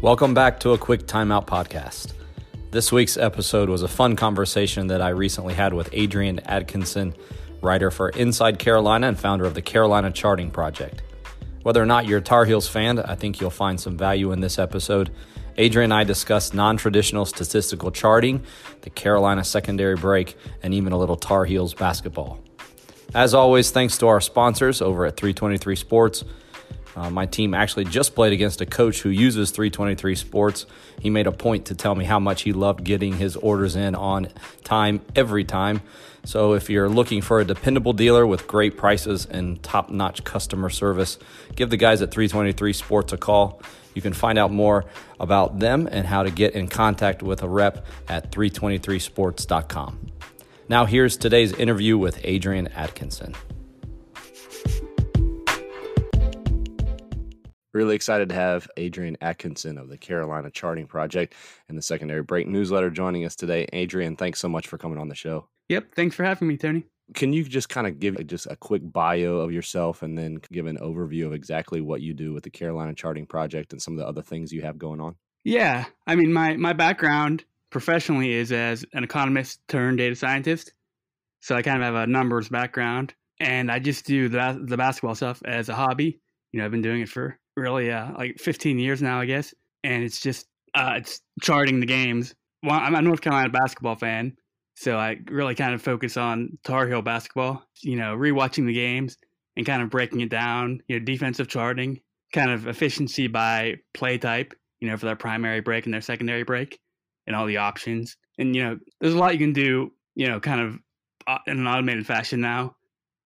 Welcome back to a quick timeout podcast. This week's episode was a fun conversation that I recently had with Adrian Atkinson, writer for Inside Carolina and founder of the Carolina Charting Project. Whether or not you're a Tar Heels fan, I think you'll find some value in this episode. Adrian and I discussed non traditional statistical charting, the Carolina secondary break, and even a little Tar Heels basketball. As always, thanks to our sponsors over at 323 Sports. Uh, my team actually just played against a coach who uses 323 Sports. He made a point to tell me how much he loved getting his orders in on time every time. So if you're looking for a dependable dealer with great prices and top notch customer service, give the guys at 323 Sports a call. You can find out more about them and how to get in contact with a rep at 323sports.com. Now, here's today's interview with Adrian Atkinson. Really excited to have Adrian Atkinson of the Carolina Charting Project and the Secondary Break newsletter joining us today. Adrian, thanks so much for coming on the show. Yep, thanks for having me, Tony. Can you just kind of give just a quick bio of yourself and then give an overview of exactly what you do with the Carolina Charting Project and some of the other things you have going on? Yeah, I mean, my my background professionally is as an economist turned data scientist. So I kind of have a numbers background, and I just do the the basketball stuff as a hobby. You know, I've been doing it for really uh, like 15 years now, I guess, and it's just uh, it's charting the games. Well, I'm a North Carolina basketball fan, so I really kind of focus on Tar Heel basketball. You know, rewatching the games and kind of breaking it down. You know, defensive charting, kind of efficiency by play type. You know, for their primary break and their secondary break and all the options. And you know, there's a lot you can do. You know, kind of uh, in an automated fashion now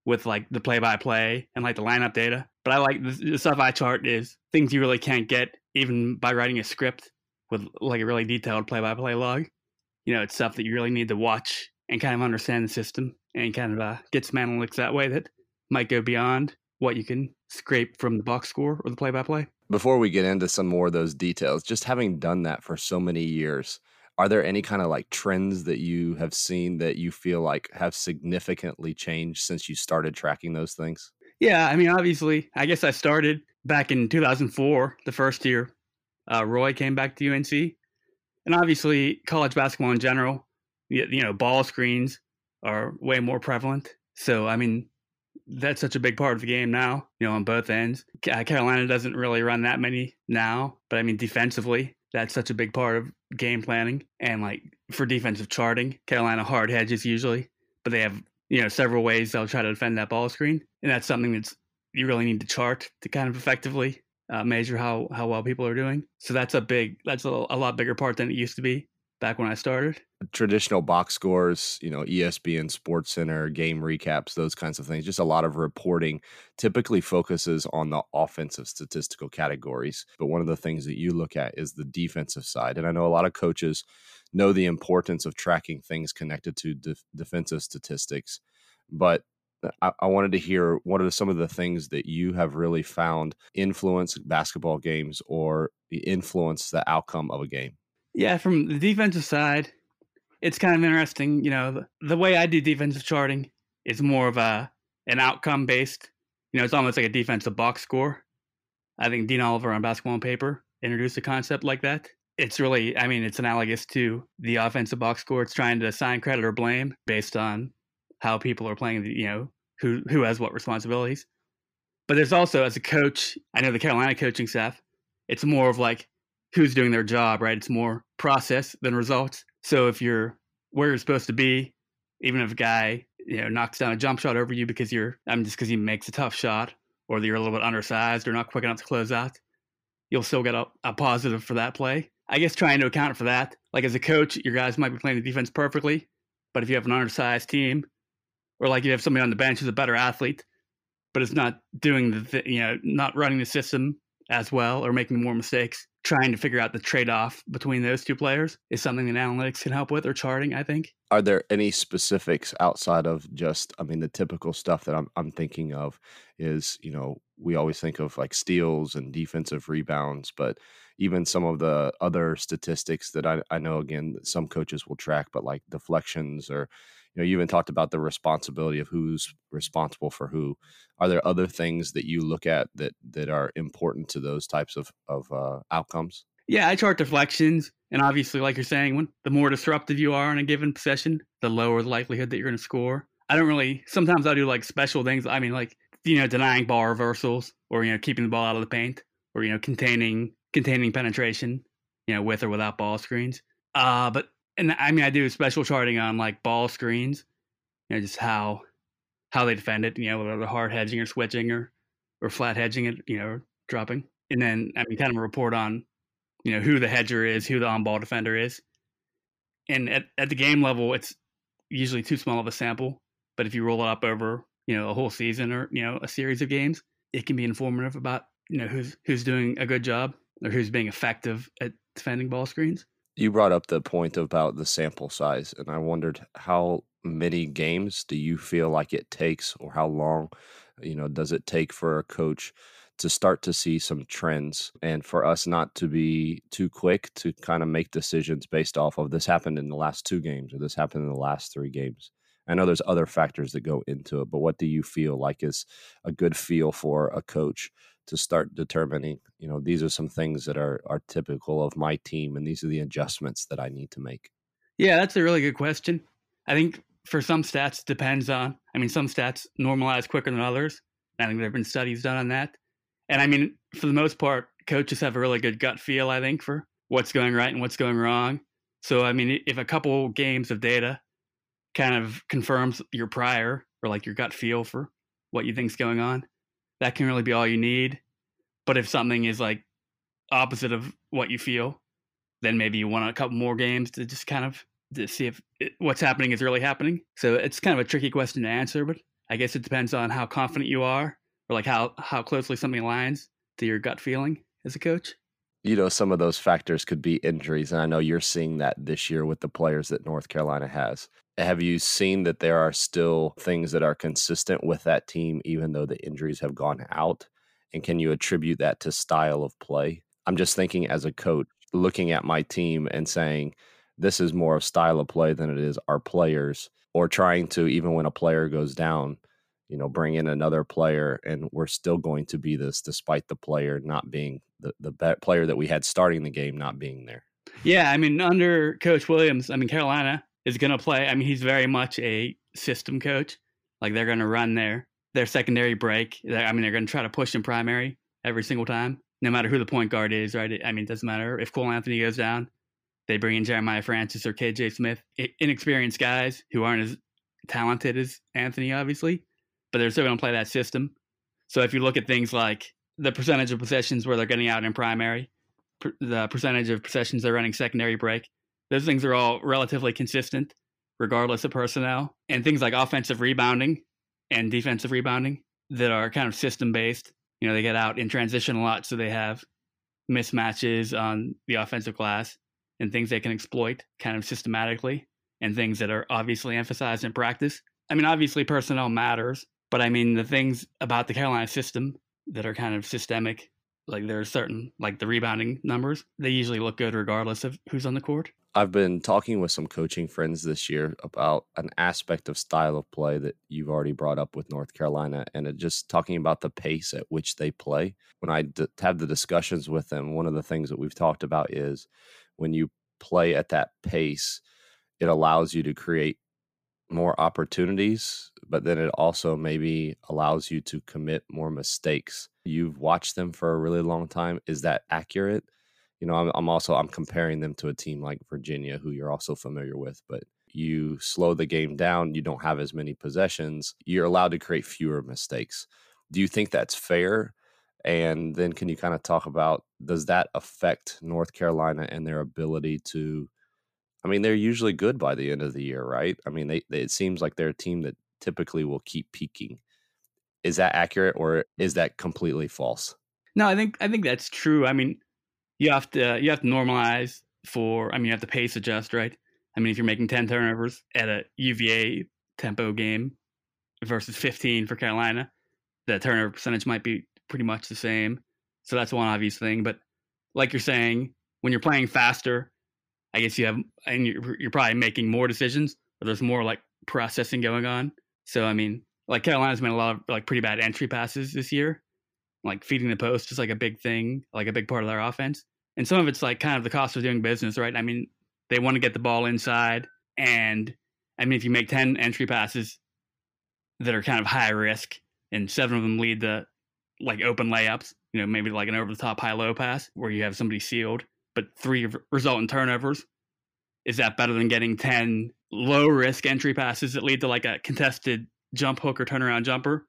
with like the play by play and like the lineup data. But I like the, stuff I chart is things you really can't get even by writing a script with like a really detailed play by play log. You know, it's stuff that you really need to watch and kind of understand the system and kind of uh, get some analytics that way that might go beyond what you can scrape from the box score or the play by play. Before we get into some more of those details, just having done that for so many years, are there any kind of like trends that you have seen that you feel like have significantly changed since you started tracking those things? Yeah, I mean, obviously, I guess I started back in 2004, the first year uh, Roy came back to UNC, and obviously, college basketball in general, you know, ball screens are way more prevalent. So, I mean, that's such a big part of the game now, you know, on both ends. Carolina doesn't really run that many now, but I mean, defensively, that's such a big part of game planning and like for defensive charting. Carolina hard hedges usually, but they have you know several ways they'll try to defend that ball screen, and that's something that's you really need to chart to kind of effectively uh, measure how how well people are doing. So that's a big that's a, a lot bigger part than it used to be back when I started. Traditional box scores, you know, ESPN Sports Center, game recaps, those kinds of things. Just a lot of reporting typically focuses on the offensive statistical categories. But one of the things that you look at is the defensive side. And I know a lot of coaches know the importance of tracking things connected to def- defensive statistics. But uh, I, I, wanted to hear what are some of the things that you have really found influence basketball games or influence the outcome of a game. Yeah, from the defensive side, it's kind of interesting. You know, the, the way I do defensive charting is more of a an outcome based. You know, it's almost like a defensive box score. I think Dean Oliver on Basketball on Paper introduced a concept like that. It's really, I mean, it's analogous to the offensive box score. It's trying to assign credit or blame based on how people are playing. You know, who who has what responsibilities. But there's also, as a coach, I know the Carolina coaching staff. It's more of like who's doing their job, right? It's more process than results. So if you're where you're supposed to be, even if a guy you know knocks down a jump shot over you because you're I mean just because he makes a tough shot or that you're a little bit undersized or not quick enough to close out, you'll still get a, a positive for that play. I guess trying to account for that, like as a coach, your guys might be playing the defense perfectly, but if you have an undersized team, or like you have somebody on the bench who's a better athlete, but it's not doing the th- you know not running the system as well or making more mistakes trying to figure out the trade-off between those two players is something that analytics can help with or charting i think. Are there any specifics outside of just i mean the typical stuff that i'm, I'm thinking of is you know we always think of like steals and defensive rebounds but even some of the other statistics that i, I know again some coaches will track but like deflections or you know you even talked about the responsibility of who's responsible for who are there other things that you look at that that are important to those types of of uh, outcomes Yeah, I chart deflections, and obviously, like you're saying, when the more disruptive you are in a given possession, the lower the likelihood that you're going to score. I don't really. Sometimes I do like special things. I mean, like you know, denying ball reversals, or you know, keeping the ball out of the paint, or you know, containing containing penetration, you know, with or without ball screens. Uh, but and I mean, I do special charting on like ball screens, you know, just how how they defend it. You know, whether they're hard hedging or switching or or flat hedging it, you know, dropping. And then I mean, kind of a report on you know who the hedger is, who the on-ball defender is. And at, at the game level, it's usually too small of a sample. But if you roll it up over you know a whole season or you know a series of games, it can be informative about you know who's who's doing a good job or who's being effective at defending ball screens. You brought up the point about the sample size, and I wondered how many games do you feel like it takes, or how long, you know, does it take for a coach to start to see some trends and for us not to be too quick to kind of make decisions based off of this happened in the last two games or this happened in the last three games. I know there's other factors that go into it, but what do you feel like is a good feel for a coach to start determining, you know, these are some things that are are typical of my team and these are the adjustments that I need to make? Yeah, that's a really good question. I think for some stats depends on I mean some stats normalize quicker than others. I think there have been studies done on that. And I mean, for the most part, coaches have a really good gut feel, I think, for what's going right and what's going wrong. So, I mean, if a couple games of data kind of confirms your prior or like your gut feel for what you think's going on, that can really be all you need. But if something is like opposite of what you feel, then maybe you want a couple more games to just kind of to see if it, what's happening is really happening. So it's kind of a tricky question to answer, but I guess it depends on how confident you are or like how how closely something aligns to your gut feeling as a coach? You know, some of those factors could be injuries, and I know you're seeing that this year with the players that North Carolina has. Have you seen that there are still things that are consistent with that team, even though the injuries have gone out? And can you attribute that to style of play? I'm just thinking as a coach, looking at my team and saying, this is more of style of play than it is our players, or trying to, even when a player goes down, you know, bring in another player, and we're still going to be this despite the player not being the the player that we had starting the game not being there. Yeah, I mean, under Coach Williams, I mean, Carolina is going to play. I mean, he's very much a system coach. Like they're going to run their their secondary break. I mean, they're going to try to push in primary every single time, no matter who the point guard is, right? I mean, it doesn't matter if Cole Anthony goes down. They bring in Jeremiah Francis or KJ Smith, inexperienced guys who aren't as talented as Anthony, obviously, but they're still going to play that system. So if you look at things like the percentage of possessions where they're getting out in primary, the percentage of possessions they're running secondary break, those things are all relatively consistent, regardless of personnel. And things like offensive rebounding and defensive rebounding that are kind of system based. You know, they get out in transition a lot, so they have mismatches on the offensive glass and things they can exploit kind of systematically and things that are obviously emphasized in practice. I mean, obviously, personnel matters, but I mean, the things about the Carolina system that are kind of systemic, like there are certain, like the rebounding numbers, they usually look good regardless of who's on the court. I've been talking with some coaching friends this year about an aspect of style of play that you've already brought up with North Carolina, and just talking about the pace at which they play. When I d- have the discussions with them, one of the things that we've talked about is when you play at that pace, it allows you to create more opportunities, but then it also maybe allows you to commit more mistakes. You've watched them for a really long time. Is that accurate? You know, I'm, I'm also I'm comparing them to a team like Virginia, who you're also familiar with, but you slow the game down, you don't have as many possessions, you're allowed to create fewer mistakes. Do you think that's fair? And then can you kind of talk about does that affect North Carolina and their ability to I mean, they're usually good by the end of the year, right? I mean, they, they, it seems like they're a team that typically will keep peaking. Is that accurate or is that completely false? No, I think I think that's true. I mean, you have to uh, you have to normalize for. I mean, you have to pace adjust, right? I mean, if you're making ten turnovers at a UVA tempo game versus 15 for Carolina, the turnover percentage might be pretty much the same. So that's one obvious thing. But like you're saying, when you're playing faster, I guess you have, and you're, you're probably making more decisions, or there's more like processing going on. So I mean, like Carolina's made a lot of like pretty bad entry passes this year. Like feeding the post is like a big thing, like a big part of their offense. And some of it's like kind of the cost of doing business, right? I mean, they want to get the ball inside. And I mean, if you make 10 entry passes that are kind of high risk and seven of them lead to like open layups, you know, maybe like an over the top high low pass where you have somebody sealed, but three result in turnovers, is that better than getting 10 low risk entry passes that lead to like a contested jump hook or turnaround jumper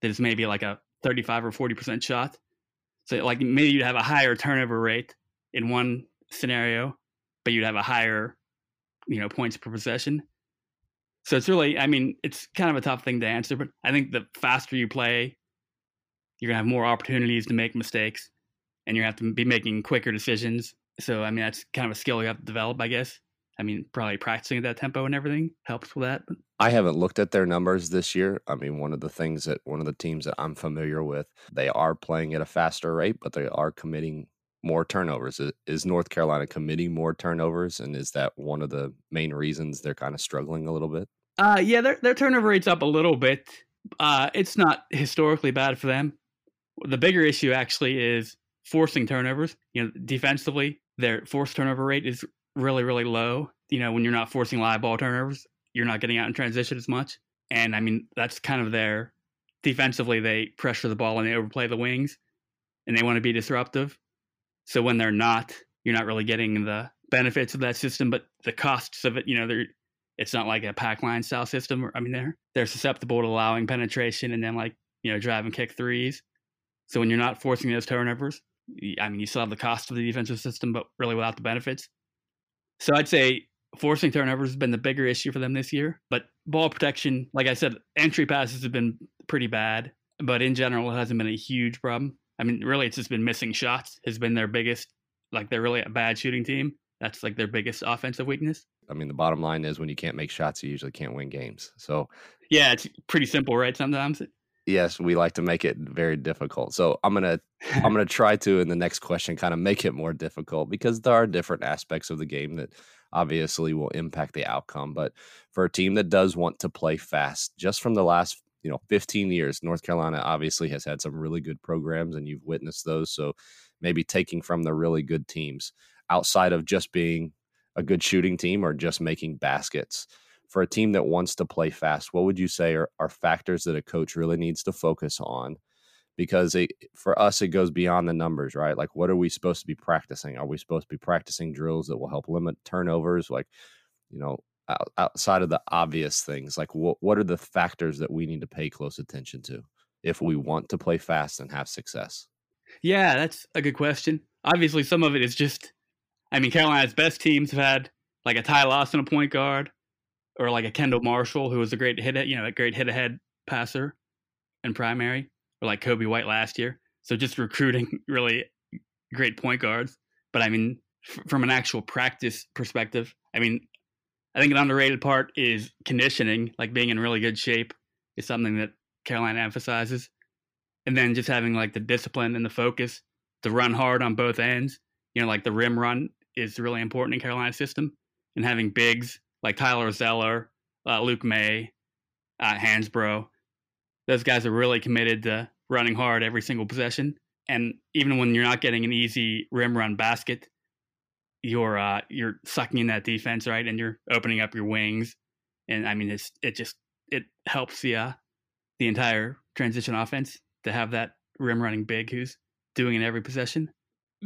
that is maybe like a 35 or 40% shot? So like maybe you'd have a higher turnover rate in one scenario, but you'd have a higher, you know, points per possession. So it's really, I mean, it's kind of a tough thing to answer, but I think the faster you play, you're gonna have more opportunities to make mistakes, and you have to be making quicker decisions. So I mean, that's kind of a skill you have to develop, I guess. I mean, probably practicing at that tempo and everything helps with that. I haven't looked at their numbers this year. I mean, one of the things that one of the teams that I'm familiar with, they are playing at a faster rate, but they are committing more turnovers. Is North Carolina committing more turnovers, and is that one of the main reasons they're kind of struggling a little bit? Uh, yeah, their their turnover rate's up a little bit. Uh, it's not historically bad for them. The bigger issue actually is forcing turnovers. You know, defensively, their forced turnover rate is really, really low. You know, when you're not forcing live ball turnovers, you're not getting out in transition as much. And I mean, that's kind of their defensively, they pressure the ball and they overplay the wings and they want to be disruptive. So when they're not, you're not really getting the benefits of that system, but the costs of it, you know, they're it's not like a pack line style system. I mean, they're they're susceptible to allowing penetration and then like you know drive and kick threes. So when you're not forcing those turnovers, I mean, you still have the cost of the defensive system, but really without the benefits. So I'd say forcing turnovers has been the bigger issue for them this year. But ball protection, like I said, entry passes have been pretty bad, but in general, it hasn't been a huge problem. I mean, really, it's just been missing shots has been their biggest. Like they're really a bad shooting team. That's like their biggest offensive weakness. I mean, the bottom line is when you can't make shots, you usually can't win games. So, yeah, it's pretty simple, right? Sometimes. Yes, we like to make it very difficult. So I'm gonna I'm gonna try to in the next question kind of make it more difficult because there are different aspects of the game that obviously will impact the outcome. But for a team that does want to play fast, just from the last you know 15 years, North Carolina obviously has had some really good programs, and you've witnessed those. So maybe taking from the really good teams outside of just being a good shooting team or just making baskets for a team that wants to play fast, what would you say are, are factors that a coach really needs to focus on? Because it, for us, it goes beyond the numbers, right? Like, what are we supposed to be practicing? Are we supposed to be practicing drills that will help limit turnovers? Like, you know, out, outside of the obvious things, like what what are the factors that we need to pay close attention to if we want to play fast and have success? Yeah, that's a good question. Obviously, some of it is just, I mean, Carolina's best teams have had like a Ty Lawson, a point guard, or like a Kendall Marshall, who was a great hit, you know, a great hit ahead passer in primary, or like Coby White last year. So just recruiting really great point guards. But I mean, f- from an actual practice perspective, I mean, I think an underrated part is conditioning, like being in really good shape is something that Carolina emphasizes. And then just having like the discipline and the focus to run hard on both ends. You know, like the rim run is really important in Carolina's system. And having bigs like Tyler Zeller, uh, Luke Maye, uh, Hansbrough. Those guys are really committed to running hard every single possession. And even when you're not getting an easy rim run basket, you're uh, you're sucking in that defense, right? And you're opening up your wings. And I mean, it's it just it helps the uh, the entire transition offense to have that rim running big who's doing it every possession.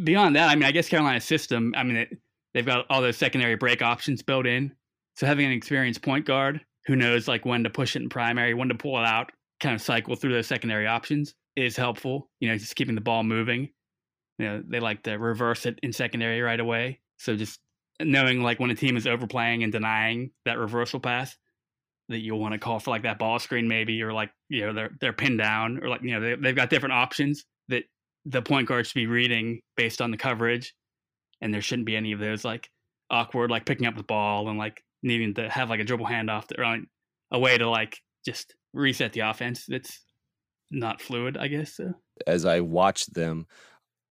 Beyond that, I mean, I guess Carolina's system. I mean, it, they've got all those secondary break options built in, so having an experienced point guard who knows like when to push it in primary, when to pull it out, kind of cycle through those secondary options is helpful. You know, just keeping the ball moving. You know, they like to reverse it in secondary right away. So just knowing like when a team is overplaying and denying that reversal pass, that you'll want to call for like that ball screen maybe, or like you know they're they're pinned down, or like you know they, they've got different options that the point guard should be reading based on the coverage, and there shouldn't be any of those like awkward like picking up the ball and like needing to have like a dribble handoff or a way to like just reset the offense that's not fluid, I guess. So. As I watch them,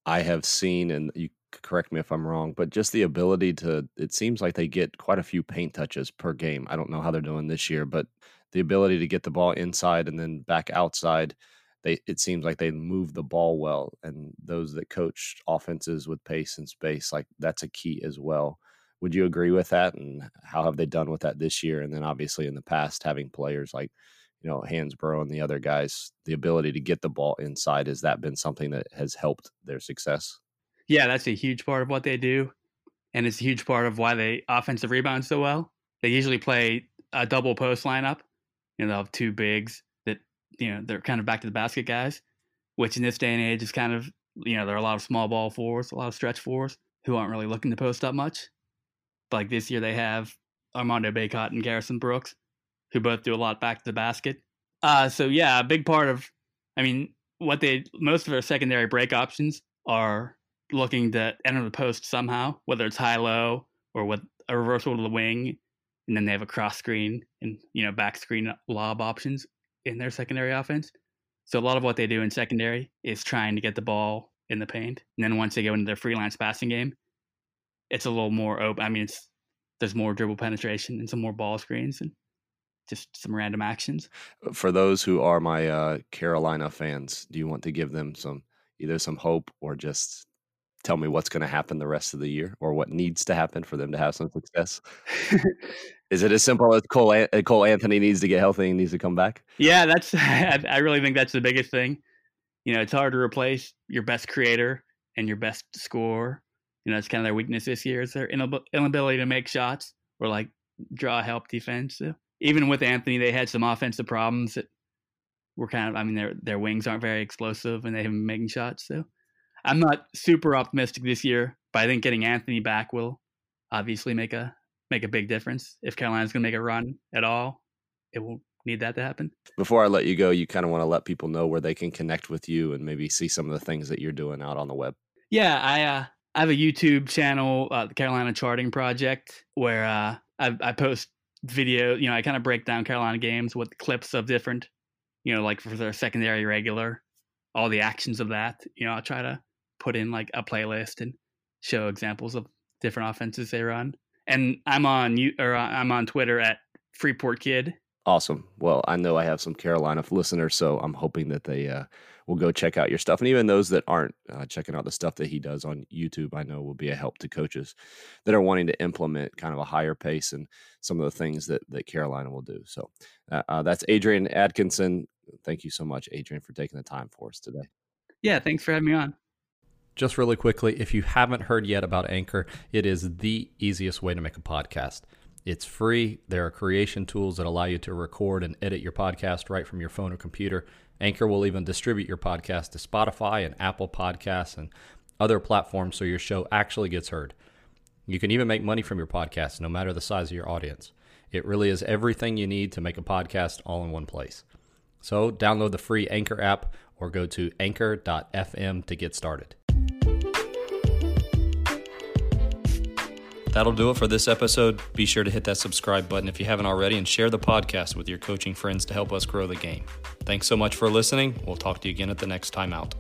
I have seen, and you correct me if I'm wrong, but just the ability to, it seems like they get quite a few paint touches per game. I don't know how they're doing this year, but the ability to get the ball inside and then back outside they it seems like they move the ball well, and those that coach offenses with pace and space, like that's a key as well. Would you agree with that? And how have they done with that this year? And then obviously in the past, having players like you know Hansbrough and the other guys, the ability to get the ball inside has that been something that has helped their success? Yeah, that's a huge part of what they do, and it's a huge part of why they offensive rebound so well. They usually play a double post lineup. You know, they'll have two bigs that you know they're kind of back to the basket guys, which in this day and age is kind of you know there are a lot of small ball fours, a lot of stretch fours who aren't really looking to post up much. Like this year, they have Armando Bacot and Garrison Brooks, who both do a lot back to the basket. Uh, so yeah, a big part of, I mean, what they most of their secondary break options are looking to enter the post somehow, whether it's high low or with a reversal to the wing, and then they have a cross screen and you know back screen lob options in their secondary offense. So a lot of what they do in secondary is trying to get the ball in the paint, and then once they go into their freelance passing game, it's a little more open. I mean, it's there's more dribble penetration and some more ball screens and just some random actions. Uh, for those who are my uh, Carolina fans, do you want to give them some either some hope or just tell me what's going to happen the rest of the year or what needs to happen for them to have some success? Is it as simple as Cole uh, Cole Anthony needs to get healthy and needs to come back? Yeah, that's I really think that's the biggest thing. You know, it's hard to replace your best creator and your best scorer. You know, it's kind of their weakness this year is their inability to make shots or like draw help defense. So even with Anthony, they had some offensive problems that were kind of. I mean, their their wings aren't very explosive, and they haven't been making shots. So I'm not super optimistic this year, but I think getting Anthony back will obviously make a make a big difference. If Carolina's going to make a run at all, it will need that to happen. Before I let you go, you kind of want to let people know where they can connect with you and maybe see some of the things that you're doing out on the web. Yeah, I uh, I have a YouTube channel, uh, the Carolina Charting Project, where uh, I, I post video. You know, I kind of break down Carolina games with clips of different, you know, like for their secondary regular, all the actions of that. You know, I try to put in like a playlist and show examples of different offenses they run. And I'm on you or uh, I'm on Twitter at Freeport Kid. Awesome. Well, I know I have some Carolina listeners, so I'm hoping that they uh, will go check out your stuff. And even those that aren't uh, checking out the stuff that he does on YouTube, I know will be a help to coaches that are wanting to implement kind of a higher pace and some of the things that, that Carolina will do. So uh, uh, that's Adrian Atkinson. Thank you so much, Adrian, for taking the time for us today. Yeah, thanks for having me on. Just really quickly, if you haven't heard yet about Anchor, it is the easiest way to make a podcast. It's free. There are creation tools that allow you to record and edit your podcast right from your phone or computer. Anchor will even distribute your podcast to Spotify and Apple Podcasts and other platforms so your show actually gets heard. You can even make money from your podcast no matter the size of your audience. It really is everything you need to make a podcast all in one place. So, download the free Anchor app or go to anchor.fm to get started. That'll do it for this episode. Be sure to hit that subscribe button if you haven't already and share the podcast with your coaching friends to help us grow the game. Thanks so much for listening. We'll talk to you again at the next time out.